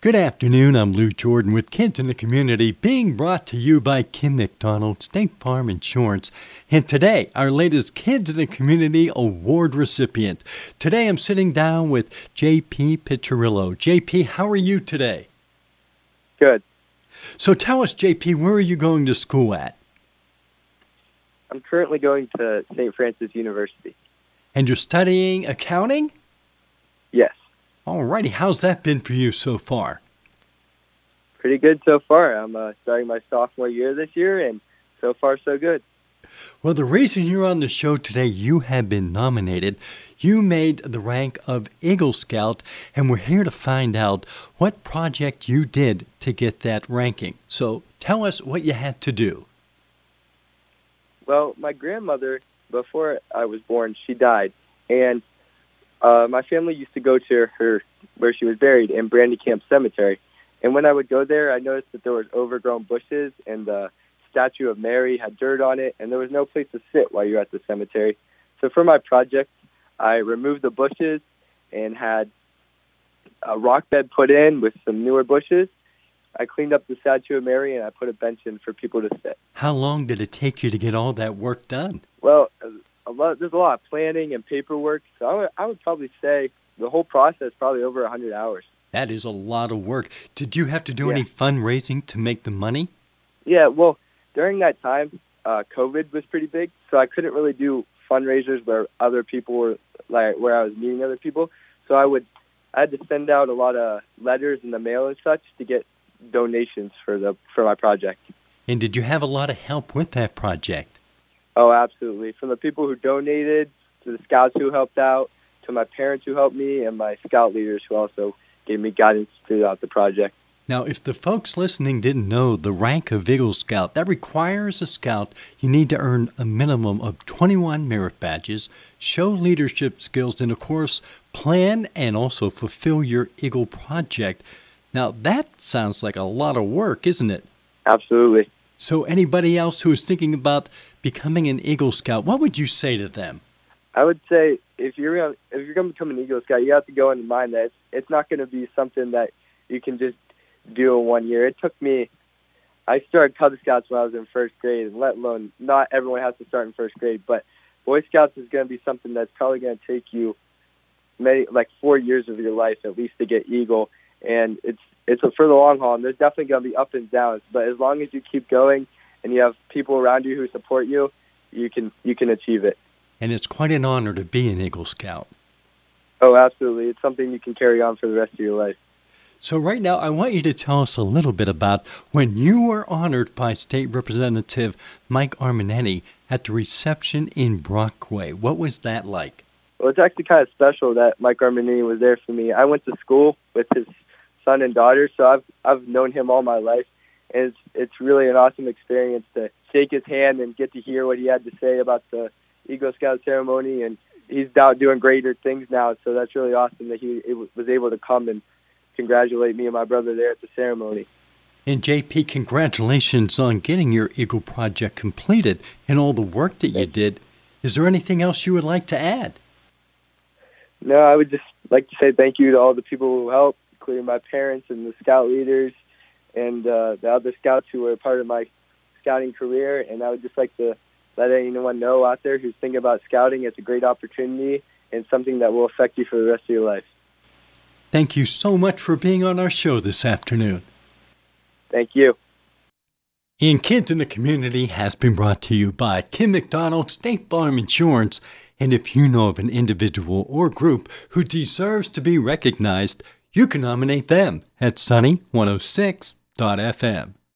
Good afternoon. I'm Lou Jordan with Kids in the Community, being brought to you by Kim McDonald, State Farm Insurance. And today, our latest Kids in the Community Award recipient. Today, I'm sitting down with JP Piccirillo. JP, how are you today? Good. So tell us, JP, where are you going to school at? I'm currently going to St. Francis University. And you're studying accounting? Yes. Alrighty, how's that been for you so far? Pretty good so far. I'm uh, starting my sophomore year this year, and so far so good. Well, the reason you're on the show today, you have been nominated. You made the rank of Eagle Scout, and we're here to find out what project you did to get that ranking. So tell us what you had to do. Well, my grandmother, before I was born, she died, and uh, my family used to go to her where she was buried in Brandy Camp Cemetery. And when I would go there, I noticed that there was overgrown bushes, and the statue of Mary had dirt on it, and there was no place to sit while you're at the cemetery. So for my project, I removed the bushes and had a rock bed put in with some newer bushes. I cleaned up the statue of Mary and I put a bench in for people to sit. How long did it take you to get all that work done? Well, lot, there's a lot of planning and paperwork. So I would, I would probably say the whole process probably over a 100 hours. That is a lot of work. Did you have to do Yeah. any fundraising to make the money? Yeah, well, during that time, uh, COVID was pretty big, so I couldn't really do fundraisers where other people were like where I was meeting other people. So I would I had to send out a lot of letters in the mail and such to get donations for the for my project. And did you have a lot of help with that project? Oh, absolutely. From the people who donated to the scouts who helped out, to my parents who helped me, and my scout leaders who also gave me guidance throughout the project. Now, if the folks listening didn't know the rank of Eagle Scout, that requires a scout you need to earn a minimum of 21 merit badges, show leadership skills, and of course, plan and also fulfill your Eagle project. Now, that sounds like a lot of work, isn't it? Absolutely. So, anybody else who is thinking about becoming an Eagle Scout, what would you say to them? I would say if you're gonna if you're gonna become an Eagle Scout, you have to go in mind that it's, it's not going to be something that you can just do in one year. It took me. I started Cub Scouts when I was in first grade, and let alone not everyone has to start in first grade, but Boy Scouts is going to be something that's probably going to take you many like four years of your life at least to get Eagle, and it's it's for the long haul. And there's definitely going to be ups and downs, but as long as you keep going and you have people around you who support you, you can you can achieve it. And it's quite an honor to be an Eagle Scout. Oh, absolutely. It's something you can carry on for the rest of your life. So, right now, I want you to tell us a little bit about when you were honored by State Representative Mike Armanini at the reception in Brockway. What was that like? Well, it's actually kind of special that Mike Armanini was there for me. I went to school with his son and daughter, so I've I've known him all my life, and it's it's really an awesome experience to shake his hand and get to hear what he had to say about the Eagle Scout ceremony. And he's out doing greater things now, so that's really awesome that he was able to come and congratulate me and my brother there at the ceremony. And, JP, congratulations on getting your Eagle project completed and all the work that you did. Is there anything else you would like to add? No, I would just like to say thank you to all the people who helped, including my parents and the scout leaders and uh, the other scouts who were a part of my scouting career. And I would just like to let anyone know out there who's thinking about scouting, it's a great opportunity and something that will affect you for the rest of your life. Thank you so much for being on our show this afternoon. Thank you. And Kids in the Community has been brought to you by Kim McDonald, State Farm Insurance. And if you know of an individual or group who deserves to be recognized, you can nominate them at sunny106.fm.